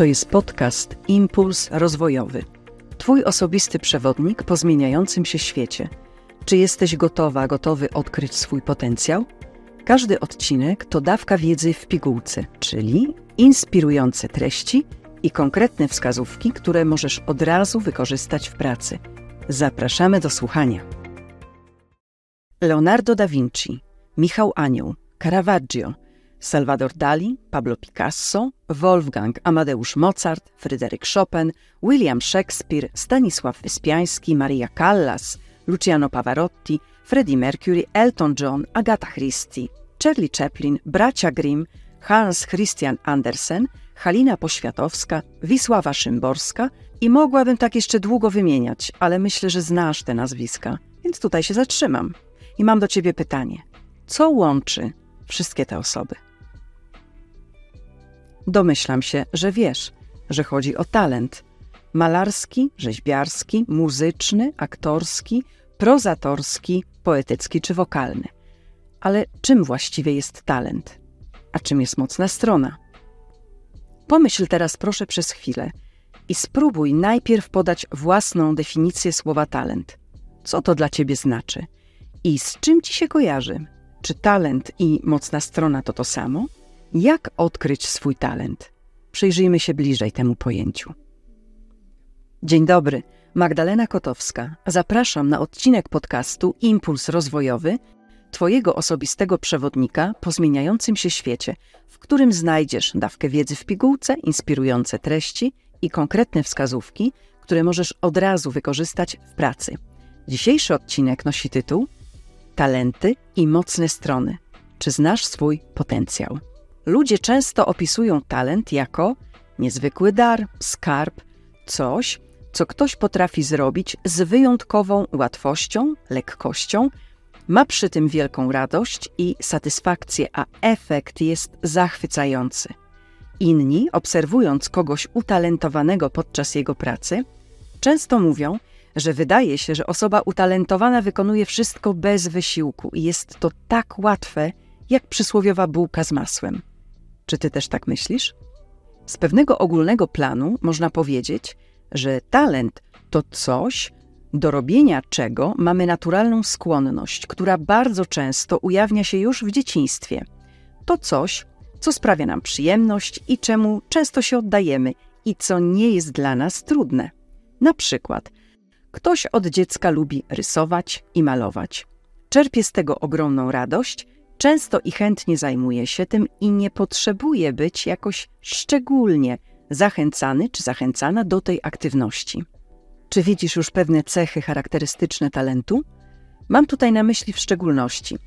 To jest podcast Impuls Rozwojowy. Twój osobisty przewodnik po zmieniającym się świecie. Czy jesteś gotowa, gotowy odkryć swój potencjał? Każdy odcinek to dawka wiedzy w pigułce, czyli inspirujące treści i konkretne wskazówki, które możesz od razu wykorzystać w pracy. Zapraszamy do słuchania. Leonardo da Vinci, Michał Anioł, Caravaggio, Salvador Dali, Pablo Picasso, Wolfgang Amadeusz Mozart, Fryderyk Chopin, William Shakespeare, Stanisław Wyspiański, Maria Callas, Luciano Pavarotti, Freddie Mercury, Elton John, Agatha Christie, Charlie Chaplin, bracia Grimm, Hans Christian Andersen, Halina Poświatowska, Wisława Szymborska i mogłabym tak jeszcze długo wymieniać, ale myślę, że znasz te nazwiska, więc tutaj się zatrzymam. I mam do ciebie pytanie. Co łączy wszystkie te osoby? Domyślam się, że wiesz, że chodzi o talent malarski, rzeźbiarski, muzyczny, aktorski, prozatorski, poetycki czy wokalny. Ale czym właściwie jest talent? A czym jest mocna strona? Pomyśl teraz proszę przez chwilę i spróbuj najpierw podać własną definicję słowa talent. Co to dla ciebie znaczy? I z czym ci się kojarzy? Czy talent i mocna strona to to samo? Jak odkryć swój talent? Przyjrzyjmy się bliżej temu pojęciu. Dzień dobry, Magdalena Kotowska. Zapraszam na odcinek podcastu Impuls Rozwojowy, Twojego osobistego przewodnika po zmieniającym się świecie, w którym znajdziesz dawkę wiedzy w pigułce, inspirujące treści i konkretne wskazówki, które możesz od razu wykorzystać w pracy. Dzisiejszy odcinek nosi tytuł Talenty i mocne strony. Czy znasz swój potencjał? Ludzie często opisują talent jako niezwykły dar, skarb, coś, co ktoś potrafi zrobić z wyjątkową łatwością, lekkością, ma przy tym wielką radość i satysfakcję, a efekt jest zachwycający. Inni, obserwując kogoś utalentowanego podczas jego pracy, często mówią, że wydaje się, że osoba utalentowana wykonuje wszystko bez wysiłku i jest to tak łatwe, jak przysłowiowa bułka z masłem. Czy ty też tak myślisz? Z pewnego ogólnego planu można powiedzieć, że talent to coś, do robienia czego mamy naturalną skłonność, która bardzo często ujawnia się już w dzieciństwie. To coś, co sprawia nam przyjemność i czemu często się oddajemy i co nie jest dla nas trudne. Na przykład, ktoś od dziecka lubi rysować i malować. Czerpie z tego ogromną radość Często i chętnie zajmuje się tym i nie potrzebuje być jakoś szczególnie zachęcany czy zachęcana do tej aktywności. Czy widzisz już pewne cechy charakterystyczne talentu? Mam tutaj na myśli w szczególności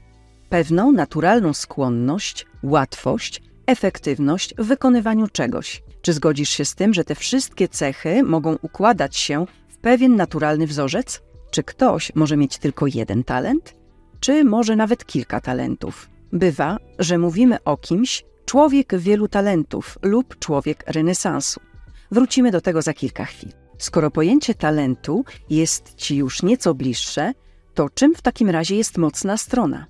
pewną naturalną skłonność, łatwość, efektywność w wykonywaniu czegoś. Czy zgodzisz się z tym, że te wszystkie cechy mogą układać się w pewien naturalny wzorzec? Czy ktoś może mieć tylko jeden talent? Czy może nawet kilka talentów. Bywa, że mówimy o kimś człowiek wielu talentów lub człowiek renesansu. Wrócimy do tego za kilka chwil. Skoro pojęcie talentu jest ci już nieco bliższe, to czym w takim razie jest mocna strona?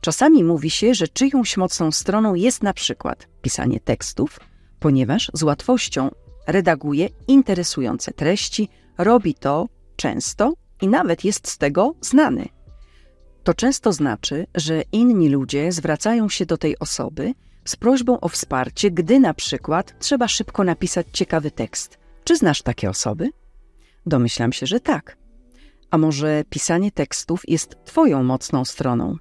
Czasami mówi się, że czyjąś mocną stroną jest na przykład pisanie tekstów, ponieważ z łatwością redaguje interesujące treści, robi to często i nawet jest z tego znany. To często znaczy, że inni ludzie zwracają się do tej osoby z prośbą o wsparcie, gdy na przykład trzeba szybko napisać ciekawy tekst. Czy znasz takie osoby? Domyślam się, że tak. A może pisanie tekstów jest Twoją mocną stroną?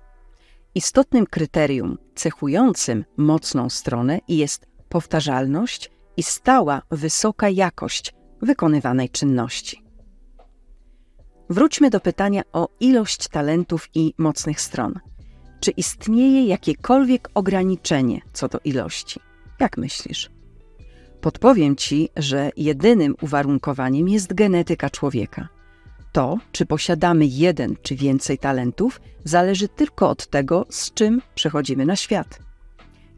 Istotnym kryterium cechującym mocną stronę jest powtarzalność i stała wysoka jakość wykonywanej czynności. Wróćmy do pytania o ilość talentów i mocnych stron. Czy istnieje jakiekolwiek ograniczenie co do ilości? Jak myślisz? Podpowiem ci, że jedynym uwarunkowaniem jest genetyka człowieka. To, czy posiadamy jeden czy więcej talentów, zależy tylko od tego, z czym przechodzimy na świat.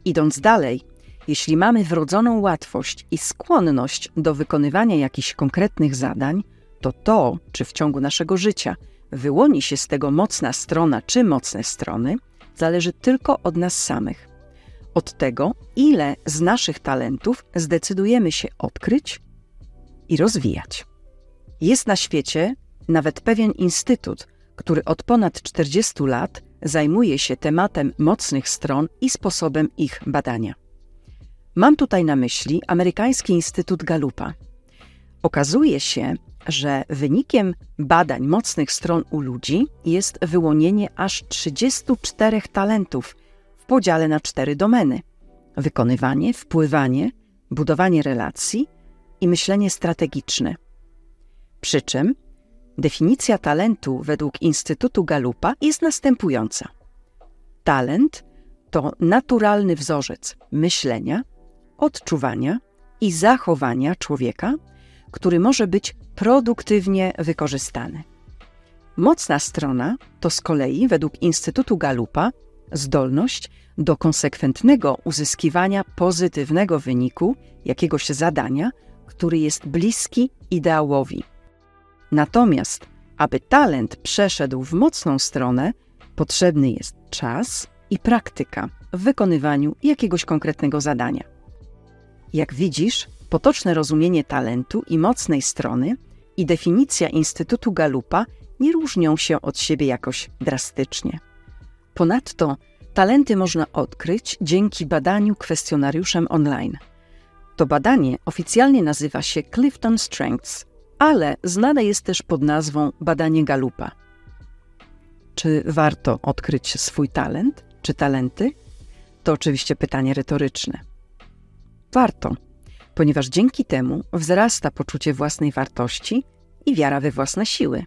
Idąc dalej, jeśli mamy wrodzoną łatwość i skłonność do wykonywania jakichś konkretnych zadań, to to, czy w ciągu naszego życia wyłoni się z tego mocna strona czy mocne strony, zależy tylko od nas samych. od tego, ile z naszych talentów zdecydujemy się odkryć i rozwijać. Jest na świecie nawet pewien instytut, który od ponad 40 lat zajmuje się tematem mocnych stron i sposobem ich badania. Mam tutaj na myśli amerykański Instytut Galupa. Okazuje się, że wynikiem badań mocnych stron u ludzi jest wyłonienie aż 34 talentów w podziale na cztery domeny: wykonywanie, wpływanie, budowanie relacji i myślenie strategiczne. Przy czym definicja talentu według Instytutu Galupa jest następująca: talent to naturalny wzorzec myślenia, odczuwania i zachowania człowieka, który może być produktywnie wykorzystany. Mocna strona to z kolei według Instytutu Galupa zdolność do konsekwentnego uzyskiwania pozytywnego wyniku jakiegoś zadania, który jest bliski ideałowi. Natomiast, aby talent przeszedł w mocną stronę, potrzebny jest czas i praktyka w wykonywaniu jakiegoś konkretnego zadania. Jak widzisz, potoczne rozumienie talentu i mocnej strony i definicja Instytutu Galupa nie różnią się od siebie jakoś drastycznie. Ponadto talenty można odkryć dzięki badaniu kwestionariuszem online. To badanie oficjalnie nazywa się Clifton Strengths, ale znane jest też pod nazwą badanie Galupa. Czy warto odkryć swój talent czy talenty? To oczywiście pytanie retoryczne. Warto ponieważ dzięki temu wzrasta poczucie własnej wartości i wiara we własne siły.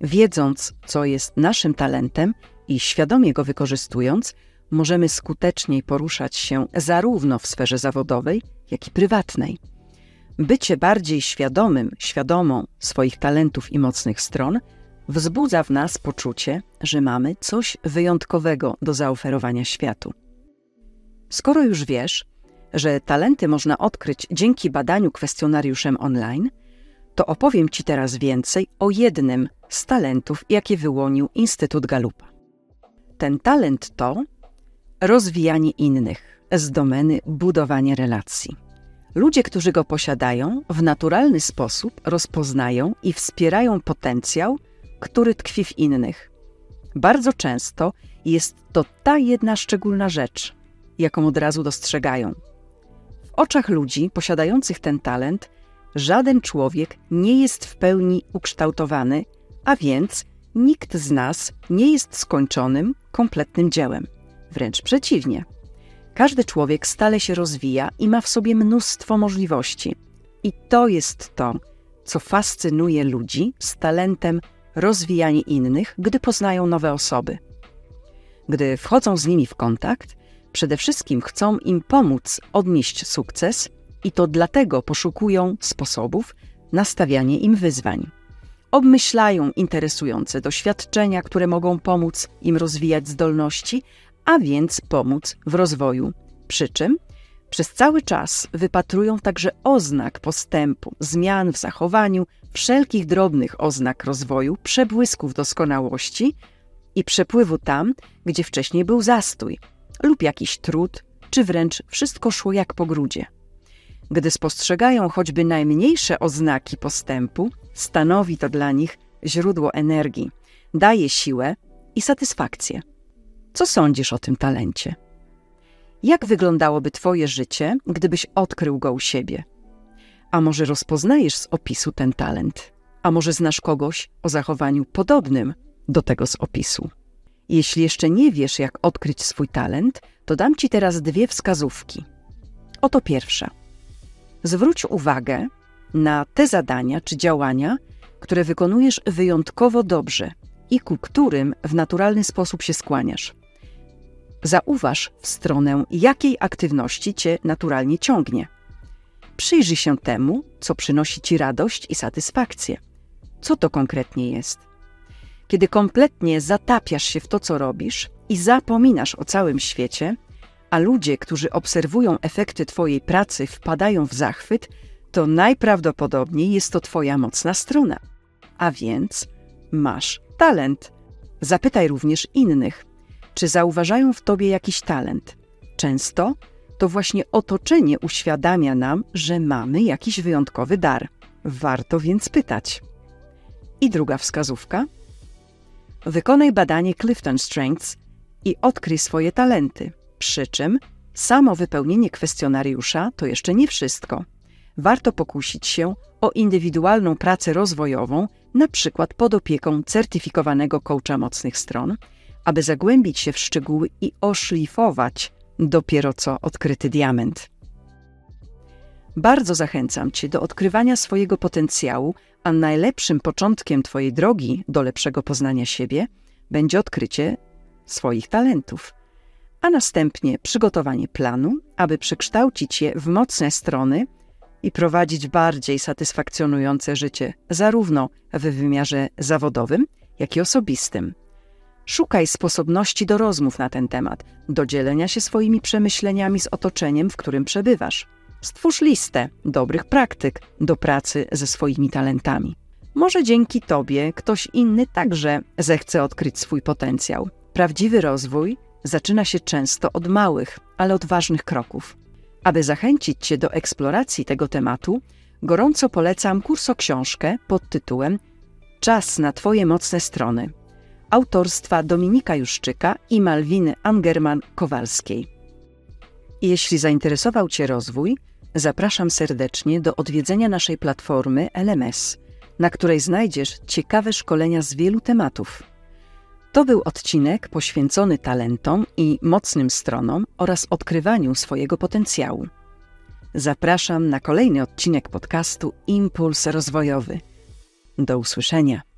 Wiedząc, co jest naszym talentem i świadomie go wykorzystując, możemy skuteczniej poruszać się zarówno w sferze zawodowej, jak i prywatnej. Bycie bardziej świadomym, świadomą swoich talentów i mocnych stron wzbudza w nas poczucie, że mamy coś wyjątkowego do zaoferowania światu. Skoro już wiesz, że talenty można odkryć dzięki badaniu kwestionariuszem online, to opowiem Ci teraz więcej o jednym z talentów, jakie wyłonił Instytut Galupa. Ten talent to rozwijanie innych z domeny budowania relacji. Ludzie, którzy go posiadają, w naturalny sposób rozpoznają i wspierają potencjał, który tkwi w innych. Bardzo często jest to ta jedna szczególna rzecz, jaką od razu dostrzegają – w oczach ludzi posiadających ten talent żaden człowiek nie jest w pełni ukształtowany, a więc nikt z nas nie jest skończonym, kompletnym dziełem. Wręcz przeciwnie. Każdy człowiek stale się rozwija i ma w sobie mnóstwo możliwości. I to jest to, co fascynuje ludzi z talentem rozwijania innych, gdy poznają nowe osoby. Gdy wchodzą z nimi w kontakt, Przede wszystkim chcą im pomóc odnieść sukces i to dlatego poszukują sposobów na stawianie im wyzwań. Obmyślają interesujące doświadczenia, które mogą pomóc im rozwijać zdolności, a więc pomóc w rozwoju. Przy czym przez cały czas wypatrują także oznak postępu, zmian w zachowaniu, wszelkich drobnych oznak rozwoju, przebłysków doskonałości i przepływu tam, gdzie wcześniej był zastój, lub jakiś trud, czy wręcz wszystko szło jak po grudzie. Gdy spostrzegają choćby najmniejsze oznaki postępu, stanowi to dla nich źródło energii, daje siłę i satysfakcję. Co sądzisz o tym talencie? Jak wyglądałoby Twoje życie, gdybyś odkrył go u siebie? A może rozpoznajesz z opisu ten talent? A może znasz kogoś o zachowaniu podobnym do tego z opisu? Jeśli jeszcze nie wiesz, jak odkryć swój talent, to dam Ci teraz dwie wskazówki. Oto pierwsza. Zwróć uwagę na te zadania czy działania, które wykonujesz wyjątkowo dobrze i ku którym w naturalny sposób się skłaniasz. Zauważ w stronę, jakiej aktywności Cię naturalnie ciągnie. Przyjrzyj się temu, co przynosi Ci radość i satysfakcję. Co to konkretnie jest? Kiedy kompletnie zatapiasz się w to, co robisz i zapominasz o całym świecie, a ludzie, którzy obserwują efekty Twojej pracy, wpadają w zachwyt, to najprawdopodobniej jest to Twoja mocna strona. A więc masz talent. Zapytaj również innych, czy zauważają w Tobie jakiś talent. Często to właśnie otoczenie uświadamia nam, że mamy jakiś wyjątkowy dar. Warto więc pytać. I druga wskazówka. Wykonaj badanie Clifton Strengths i odkryj swoje talenty. Przy czym samo wypełnienie kwestionariusza to jeszcze nie wszystko. Warto pokusić się o indywidualną pracę rozwojową, na przykład pod opieką certyfikowanego coacha mocnych stron, aby zagłębić się w szczegóły i oszlifować dopiero co odkryty diament. Bardzo zachęcam Cię do odkrywania swojego potencjału, a najlepszym początkiem Twojej drogi do lepszego poznania siebie będzie odkrycie swoich talentów, a następnie przygotowanie planu, aby przekształcić je w mocne strony i prowadzić bardziej satysfakcjonujące życie, zarówno w wymiarze zawodowym, jak i osobistym. Szukaj sposobności do rozmów na ten temat, do dzielenia się swoimi przemyśleniami z otoczeniem, w którym przebywasz. Stwórz listę dobrych praktyk do pracy ze swoimi talentami. Może dzięki Tobie ktoś inny także zechce odkryć swój potencjał. Prawdziwy rozwój zaczyna się często od małych, ale odważnych kroków. Aby zachęcić Cię do eksploracji tego tematu, gorąco polecam kurso-książkę pod tytułem Czas na Twoje mocne strony autorstwa Dominika Juszczyka i Malwiny Angerman-Kowalskiej. Jeśli zainteresował Cię rozwój, zapraszam serdecznie do odwiedzenia naszej platformy LMS, na której znajdziesz ciekawe szkolenia z wielu tematów. To był odcinek poświęcony talentom i mocnym stronom oraz odkrywaniu swojego potencjału. Zapraszam na kolejny odcinek podcastu Impuls Rozwojowy. Do usłyszenia.